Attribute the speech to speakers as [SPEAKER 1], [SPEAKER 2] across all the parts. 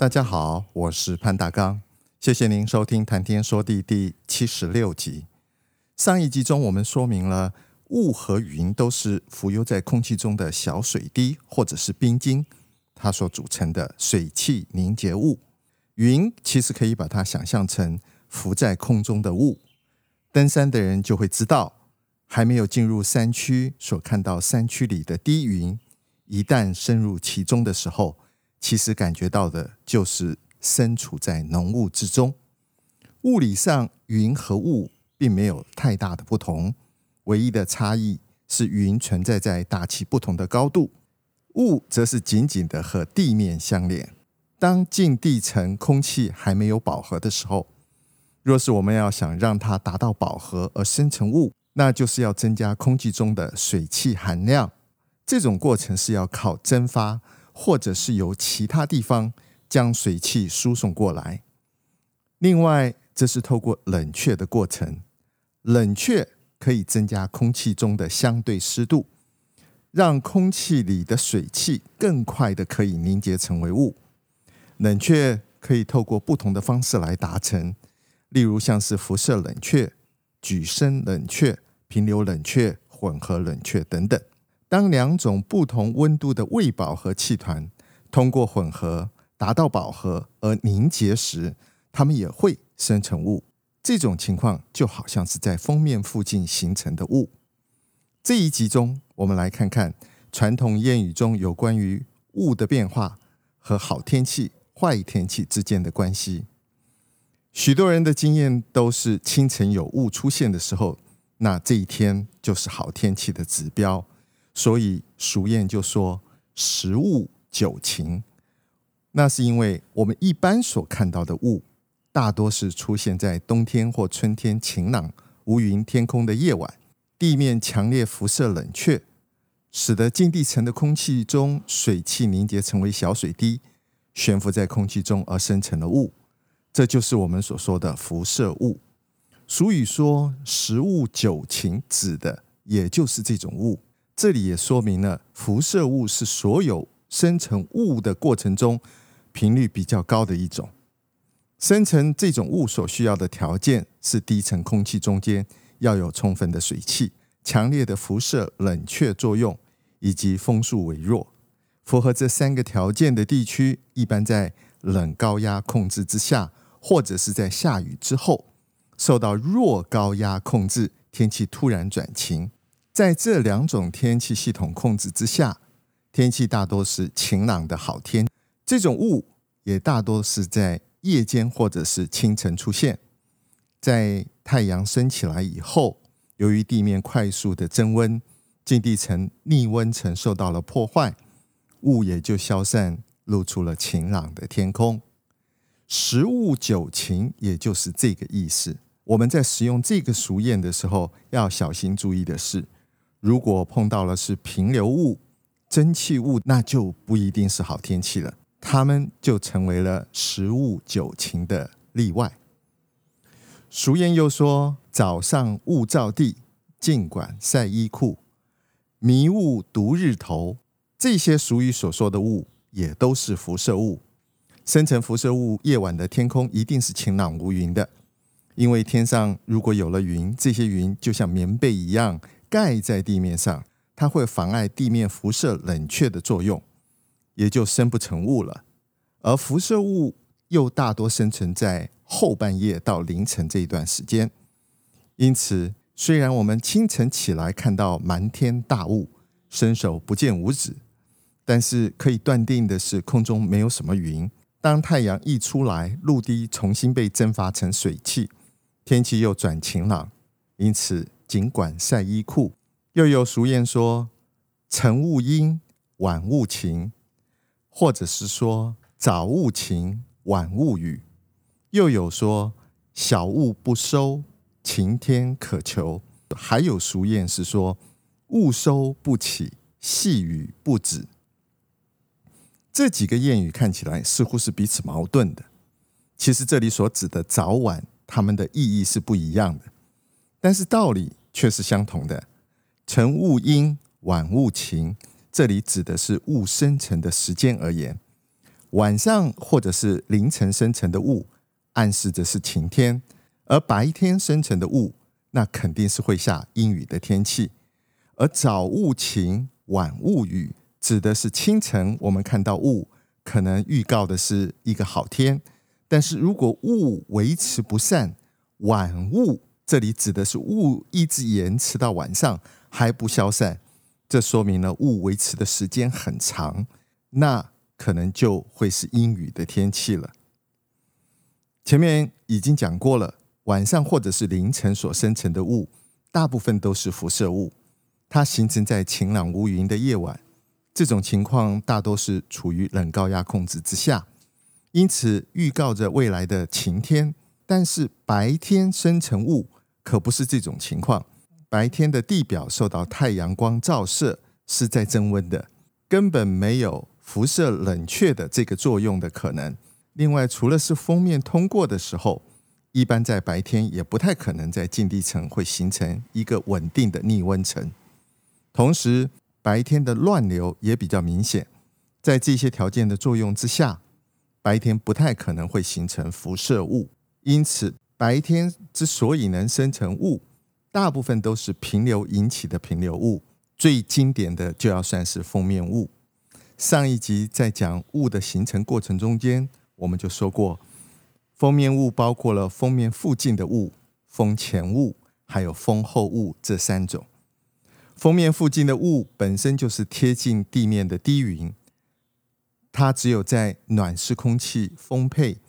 [SPEAKER 1] 大家好，我是潘大刚，谢谢您收听《谈天说地》第七十六集。上一集中，我们说明了雾和云都是浮游在空气中的小水滴或者是冰晶，它所组成的水汽凝结物。云其实可以把它想象成浮在空中的雾。登山的人就会知道，还没有进入山区所看到山区里的低云，一旦深入其中的时候。其实感觉到的就是身处在浓雾之中。物理上，云和雾并没有太大的不同，唯一的差异是云存在在大气不同的高度，雾则是紧紧的和地面相连。当近地层空气还没有饱和的时候，若是我们要想让它达到饱和而生成雾，那就是要增加空气中的水汽含量。这种过程是要靠蒸发。或者是由其他地方将水汽输送过来。另外，这是透过冷却的过程，冷却可以增加空气中的相对湿度，让空气里的水汽更快的可以凝结成为雾。冷却可以透过不同的方式来达成，例如像是辐射冷却、举升冷却、平流冷却、混合冷却等等。当两种不同温度的未饱和气团通过混合达到饱和而凝结时，它们也会生成雾。这种情况就好像是在封面附近形成的雾。这一集中，我们来看看传统谚语中有关于雾的变化和好天气、坏天气之间的关系。许多人的经验都是清晨有雾出现的时候，那这一天就是好天气的指标。所以俗谚就说“十雾九晴”，那是因为我们一般所看到的雾，大多是出现在冬天或春天晴朗无云天空的夜晚，地面强烈辐射冷却，使得近地层的空气中水汽凝结成为小水滴，悬浮在空气中而生成了雾，这就是我们所说的辐射雾。俗语说“十雾九晴”，指的也就是这种雾。这里也说明了，辐射雾是所有生成雾的过程中频率比较高的一种。生成这种雾所需要的条件是低层空气中间要有充分的水汽、强烈的辐射冷却作用以及风速微弱。符合这三个条件的地区，一般在冷高压控制之下，或者是在下雨之后，受到弱高压控制，天气突然转晴。在这两种天气系统控制之下，天气大多是晴朗的好天。这种雾也大多是在夜间或者是清晨出现。在太阳升起来以后，由于地面快速的增温，近地层逆温层受到了破坏，雾也就消散，露出了晴朗的天空。十雾九晴，也就是这个意思。我们在使用这个俗谚的时候，要小心注意的是。如果碰到了是平流雾、蒸汽雾，那就不一定是好天气了，它们就成为了十雾九晴的例外。俗谚又说：“早上雾罩地，尽管晒衣裤；迷雾独日头。”这些俗语所说的雾，也都是辐射雾。生成辐射雾，夜晚的天空一定是晴朗无云的，因为天上如果有了云，这些云就像棉被一样。盖在地面上，它会妨碍地面辐射冷却的作用，也就生不成雾了。而辐射雾又大多生成在后半夜到凌晨这一段时间，因此，虽然我们清晨起来看到满天大雾，伸手不见五指，但是可以断定的是，空中没有什么云。当太阳一出来，陆地重新被蒸发成水汽，天气又转晴朗，因此。尽管晒衣裤，又有俗谚说：“晨雾阴，晚雾晴。”或者是说早雾晴，晚雾雨，又有说小雾不收，晴天可求，还有俗谚是说雾收不起，细雨不止。这几个谚语看起来似乎是彼此矛盾的，其实这里所指的早晚，它们的意义是不一样的，但是道理却是相同的。晨雾阴，晚雾晴，这里指的是雾生成的时间而言，晚上或者是凌晨生成的雾，暗示着是晴天；而白天生成的雾，那肯定是会下阴雨的天气。而早雾晴，晚雾雨。指的是清晨，我们看到雾，可能预告的是一个好天。但是如果雾维持不散，晚雾这里指的是雾一直延迟到晚上还不消散，这说明了雾维持的时间很长，那可能就会是阴雨的天气了。前面已经讲过了，晚上或者是凌晨所生成的雾，大部分都是辐射雾，它形成在晴朗无云的夜晚。这种情况大多是处于冷高压控制之下，因此预告着未来的晴天。但是白天生成雾可不是这种情况，白天的地表受到太阳光照射是在增温的，根本没有辐射冷却的这个作用的可能。另外，除了是锋面通过的时候，一般在白天也不太可能在近地层会形成一个稳定的逆温层，同时。白天的乱流也比较明显，在这些条件的作用之下，白天不太可能会形成辐射雾。因此，白天之所以能生成雾，大部分都是平流引起的平流雾。最经典的就要算是锋面雾。上一集在讲雾的形成过程中间，我们就说过，封面雾包括了封面附近的雾、风前雾，还有风后雾这三种。封面附近的雾本身就是贴近地面的低云，它只有在暖湿空气丰沛、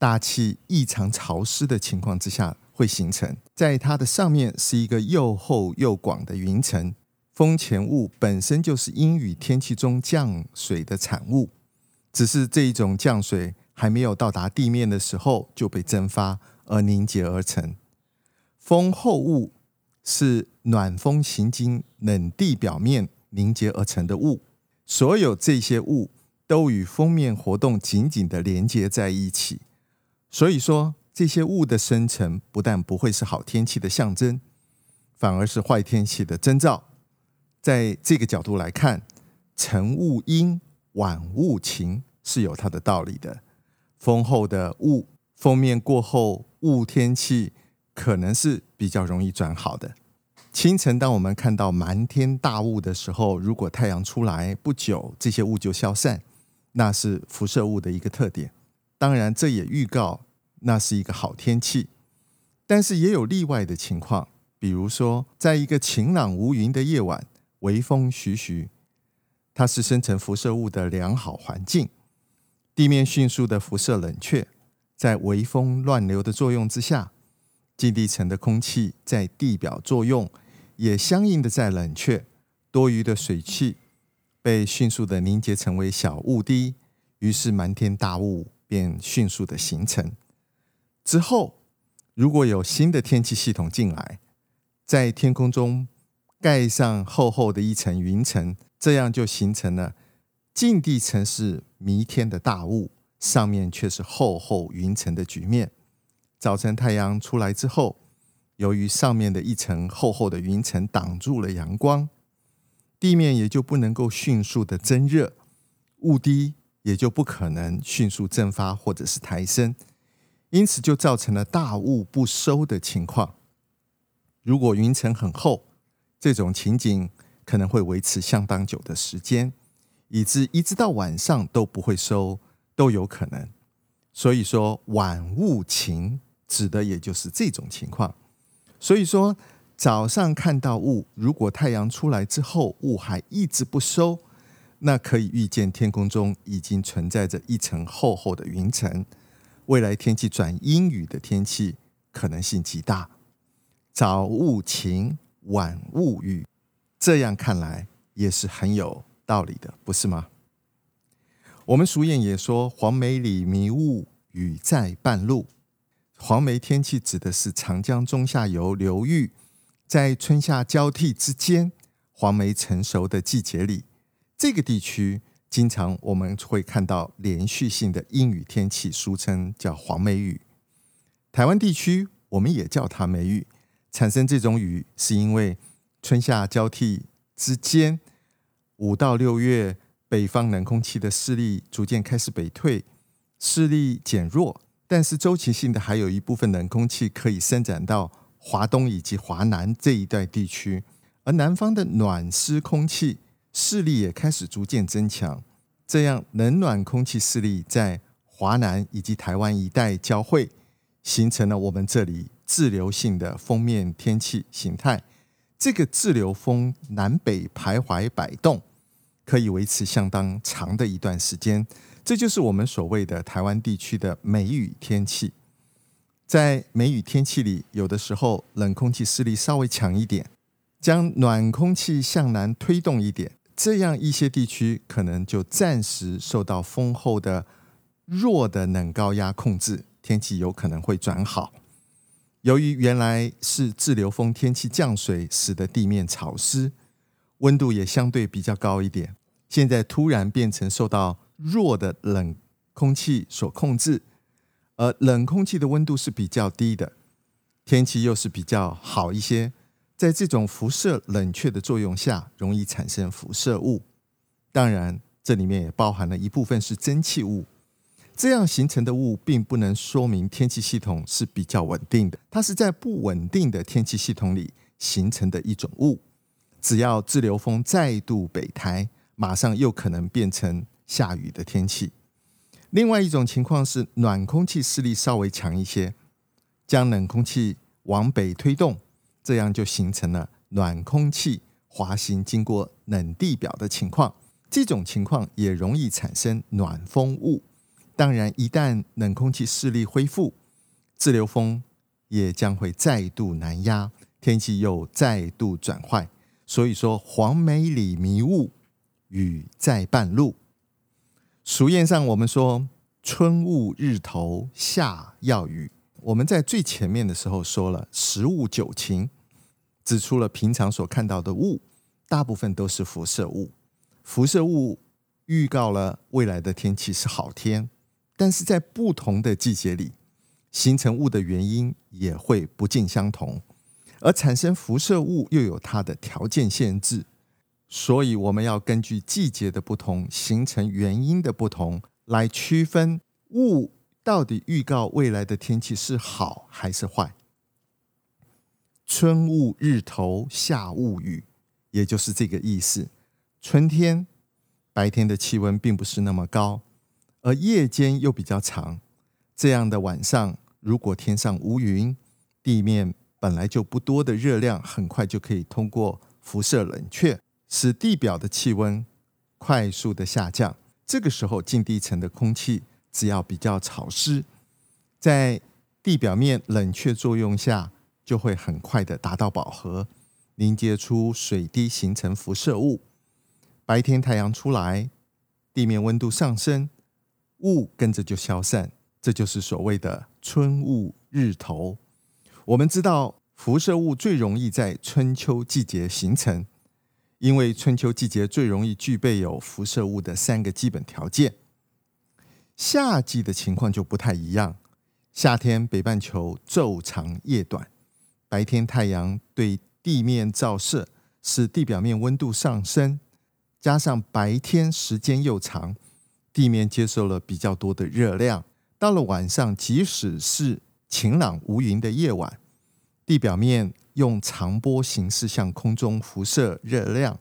[SPEAKER 1] 大气异常潮湿的情况之下会形成。在它的上面是一个又厚又广的云层。锋前雾本身就是阴雨天气中降水的产物，只是这一种降水还没有到达地面的时候就被蒸发而凝结而成。锋后雾。是暖风行经冷地表面凝结而成的雾，所有这些雾都与锋面活动紧紧的连接在一起。所以说，这些雾的生成不但不会是好天气的象征，反而是坏天气的征兆。在这个角度来看，晨雾阴，晚雾晴是有它的道理的。丰厚的雾，封面过后，雾天气。可能是比较容易转好的。清晨，当我们看到满天大雾的时候，如果太阳出来不久，这些雾就消散，那是辐射雾的一个特点。当然，这也预告那是一个好天气。但是也有例外的情况，比如说，在一个晴朗无云的夜晚，微风徐徐，它是生成辐射雾的良好环境，地面迅速的辐射冷却，在微风乱流的作用之下。近地层的空气在地表作用，也相应的在冷却，多余的水汽被迅速的凝结成为小雾滴，于是满天大雾便迅速的形成。之后，如果有新的天气系统进来，在天空中盖上厚厚的一层云层，这样就形成了近地层是弥天的大雾，上面却是厚厚云层的局面。早晨太阳出来之后，由于上面的一层厚厚的云层挡住了阳光，地面也就不能够迅速的增热，雾滴也就不可能迅速蒸发或者是抬升，因此就造成了大雾不收的情况。如果云层很厚，这种情景可能会维持相当久的时间，以致一直到晚上都不会收，都有可能。所以说晚雾晴。指的也就是这种情况，所以说早上看到雾，如果太阳出来之后雾还一直不收，那可以预见天空中已经存在着一层厚厚的云层，未来天气转阴雨的天气可能性极大。早雾晴，晚雾雨，这样看来也是很有道理的，不是吗？我们俗谚也说“黄梅里迷雾，雨在半路”。黄梅天气指的是长江中下游流域，在春夏交替之间，黄梅成熟的季节里，这个地区经常我们会看到连续性的阴雨天气，俗称叫黄梅雨。台湾地区我们也叫它梅雨。产生这种雨，是因为春夏交替之间，五到六月，北方冷空气的势力逐渐开始北退，势力减弱。但是周期性的还有一部分冷空气可以伸展到华东以及华南这一带地区，而南方的暖湿空气势力也开始逐渐增强，这样冷暖空气势力在华南以及台湾一带交汇，形成了我们这里滞流性的锋面天气形态。这个滞流风南北徘徊摆动，可以维持相当长的一段时间。这就是我们所谓的台湾地区的梅雨天气。在梅雨天气里，有的时候冷空气势力稍微强一点，将暖空气向南推动一点，这样一些地区可能就暂时受到丰厚的弱的冷高压控制，天气有可能会转好。由于原来是滞留风天气降水，使得地面潮湿，温度也相对比较高一点，现在突然变成受到弱的冷空气所控制，而冷空气的温度是比较低的，天气又是比较好一些。在这种辐射冷却的作用下，容易产生辐射雾。当然，这里面也包含了一部分是蒸汽雾。这样形成的雾，并不能说明天气系统是比较稳定的。它是在不稳定的天气系统里形成的一种雾。只要滞留风再度北抬，马上又可能变成。下雨的天气，另外一种情况是暖空气势力稍微强一些，将冷空气往北推动，这样就形成了暖空气滑行经过冷地表的情况。这种情况也容易产生暖风雾。当然，一旦冷空气势力恢复，自流风也将会再度南压，天气又再度转坏。所以说，黄梅里迷雾，雨在半路。俗谚上，我们说“春雾日头，下要雨”。我们在最前面的时候说了“十雾九晴”，指出了平常所看到的雾，大部分都是辐射雾。辐射雾预告了未来的天气是好天，但是在不同的季节里，形成雾的原因也会不尽相同，而产生辐射雾又有它的条件限制。所以，我们要根据季节的不同，形成原因的不同，来区分雾到底预告未来的天气是好还是坏。春雾日头，夏雾雨，也就是这个意思。春天白天的气温并不是那么高，而夜间又比较长。这样的晚上，如果天上无云，地面本来就不多的热量，很快就可以通过辐射冷却。使地表的气温快速的下降，这个时候近地层的空气只要比较潮湿，在地表面冷却作用下，就会很快的达到饱和，凝结出水滴，形成辐射雾。白天太阳出来，地面温度上升，雾跟着就消散，这就是所谓的春雾日头。我们知道，辐射雾最容易在春秋季节形成。因为春秋季节最容易具备有辐射雾的三个基本条件，夏季的情况就不太一样。夏天北半球昼长夜短，白天太阳对地面照射，使地表面温度上升，加上白天时间又长，地面接受了比较多的热量。到了晚上，即使是晴朗无云的夜晚，地表面。用长波形式向空中辐射热量，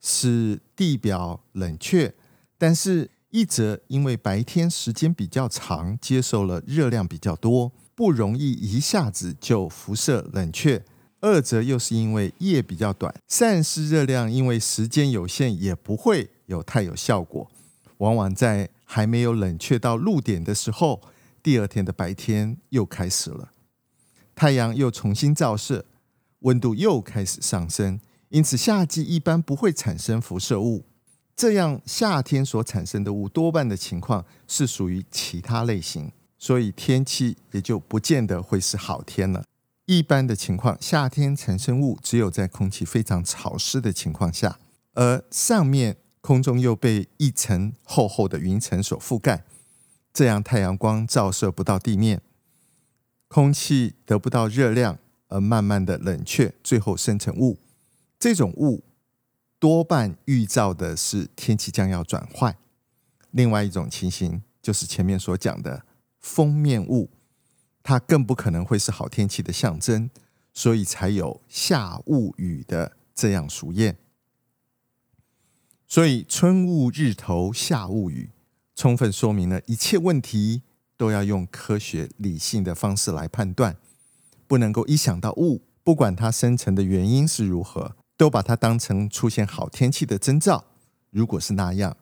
[SPEAKER 1] 使地表冷却。但是，一则因为白天时间比较长，接受了热量比较多，不容易一下子就辐射冷却；二则又是因为夜比较短，散失热量因为时间有限，也不会有太有效果。往往在还没有冷却到露点的时候，第二天的白天又开始了，太阳又重新照射。温度又开始上升，因此夏季一般不会产生辐射雾。这样夏天所产生的雾，多半的情况是属于其他类型，所以天气也就不见得会是好天了。一般的情况，夏天产生雾，只有在空气非常潮湿的情况下，而上面空中又被一层厚厚的云层所覆盖，这样太阳光照射不到地面，空气得不到热量，而慢慢的冷却，最后生成雾。这种雾多半预兆的是天气将要转坏。另外一种情形就是前面所讲的封面雾。它更不可能会是好天气的象征，所以才有夏雾雨的这样俗谚。所以春雾日头，夏雾雨，充分说明了一切问题都要用科学理性的方式来判断，不能够一想到雾，不管它生成的原因是如何，都把它当成出现好天气的征兆。如果是那样，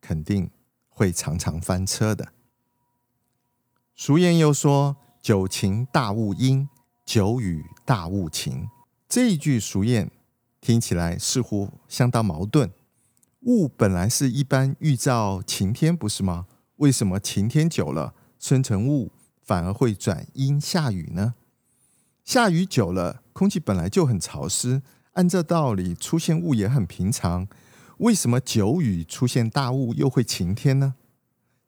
[SPEAKER 1] 肯定会常常翻车的。俗谚又说。久晴大雾阴，久雨大雾晴。这一句俗谚听起来似乎相当矛盾。雾本来是一般预兆晴天，不是吗？为什么晴天久了生成雾，反而会转阴下雨呢？下雨久了，空气本来就很潮湿，按这道理出现雾也很平常。为什么久雨出现大雾又会晴天呢？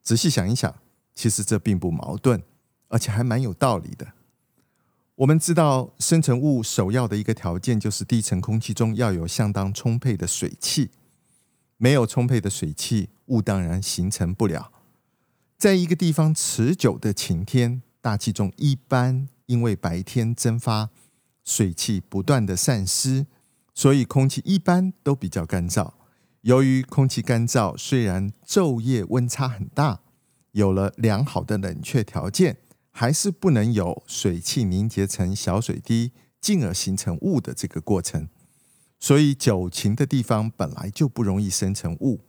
[SPEAKER 1] 仔细想一想，其实这并不矛盾。而且还蛮有道理的。我们知道，生成雾首要的一个条件就是低层空气中要有相当充沛的水汽。没有充沛的水汽，雾当然形成不了。在一个地方持久的晴天，大气中一般因为白天蒸发，水汽不断的散失，所以空气一般都比较干燥。由于空气干燥，虽然昼夜温差很大，有了良好的冷却条件。还是不能有水汽凝结成小水滴，进而形成雾的这个过程。所以，久晴的地方本来就不容易生成雾。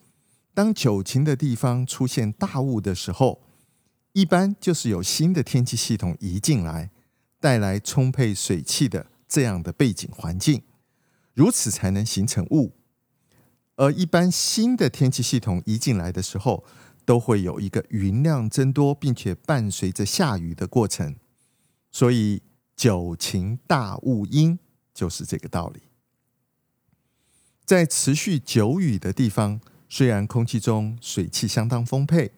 [SPEAKER 1] 当久晴的地方出现大雾的时候，一般就是有新的天气系统移进来，带来充沛水汽的这样的背景环境，如此才能形成雾。而一般新的天气系统移进来的时候，都会有一个云量增多，并且伴随着下雨的过程，所以久晴大雾阴就是这个道理。在持续久雨的地方，虽然空气中水汽相当丰沛，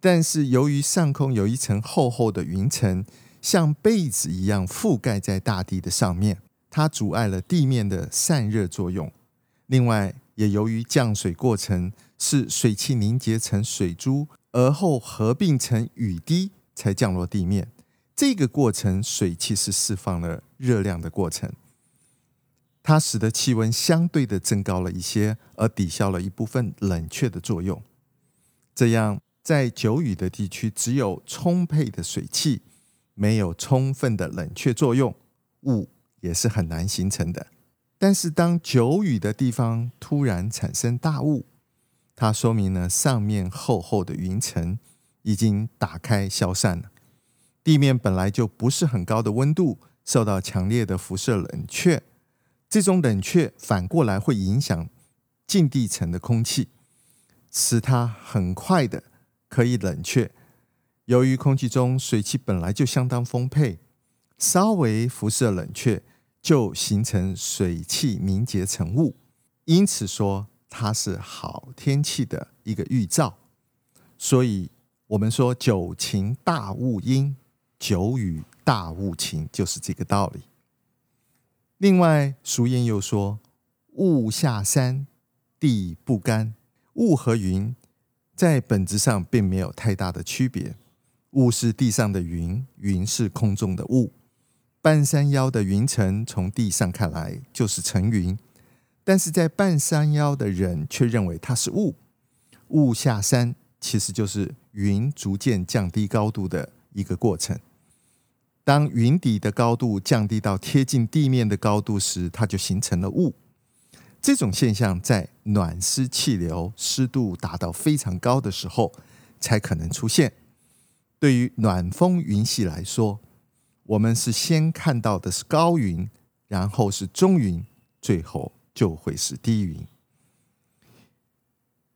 [SPEAKER 1] 但是由于上空有一层厚厚的云层，像被子一样覆盖在大地的上面，它阻碍了地面的散热作用。另外，也由于降水过程是水汽凝结成水珠，而后合并成雨滴才降落地面。这个过程，水汽是释放了热量的过程，它使得气温相对的增高了一些，而抵消了一部分冷却的作用。这样，在久雨的地区，只有充沛的水汽，没有充分的冷却作用，雾也是很难形成的。但是，当久雨的地方突然产生大雾，它说明了上面厚厚的云层已经打开消散了。地面本来就不是很高的温度，受到强烈的辐射冷却，这种冷却反过来会影响近地层的空气，使它很快的可以冷却。由于空气中水汽本来就相当丰沛，稍微辐射冷却。就形成水汽凝结成雾，因此说它是好天气的一个预兆。所以，我们说久晴大雾阴，久雨大雾晴，就是这个道理。另外，俗谚又说：“雾下山，地不干。”雾和云在本质上并没有太大的区别。雾是地上的云，云是空中的雾。半山腰的云层从地上看来就是层云，但是在半山腰的人却认为它是雾。雾下山其实就是云逐渐降低高度的一个过程。当云底的高度降低到贴近地面的高度时，它就形成了雾。这种现象在暖湿气流、湿度达到非常高的时候才可能出现。对于暖风云系来说，我们是先看到的是高云，然后是中云，最后就会是低云。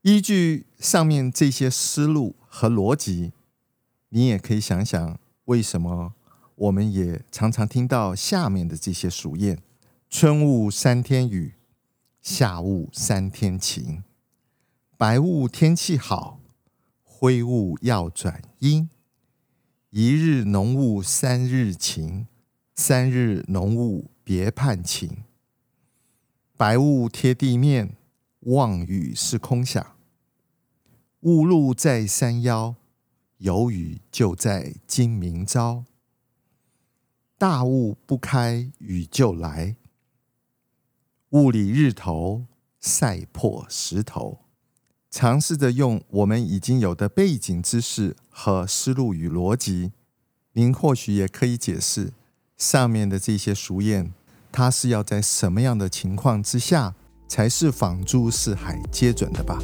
[SPEAKER 1] 依据上面这些思路和逻辑，你也可以想想，为什么我们也常常听到下面的这些俗谚：春雾三天雨，夏雾三天晴，白雾天气好，灰雾要转阴，一日浓雾三日晴，三日浓雾别盼晴。白雾贴地面，望雨是空想。雾露在山腰，有雨就在今明朝。大雾不开，雨就来。雾里日头晒破石头。尝试着用我们已经有的背景知识和思路与逻辑，您或许也可以解释上面的这些俗谚，它是要在什么样的情况之下才是仿诸四海皆准的吧？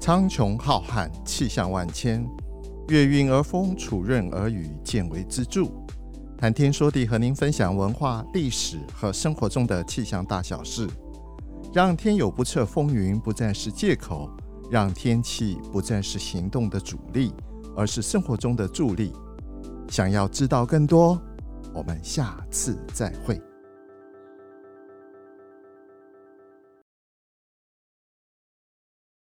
[SPEAKER 1] 苍穹浩瀚，气象万千，月运而风，础润而雨，见微知著。谈天说地，和您分享文化、历史和生活中的气象大小事，让天有不测风云不再是借口，让天气不再是行动的阻力，而是生活中的助力。想要知道更多，我们下次再会。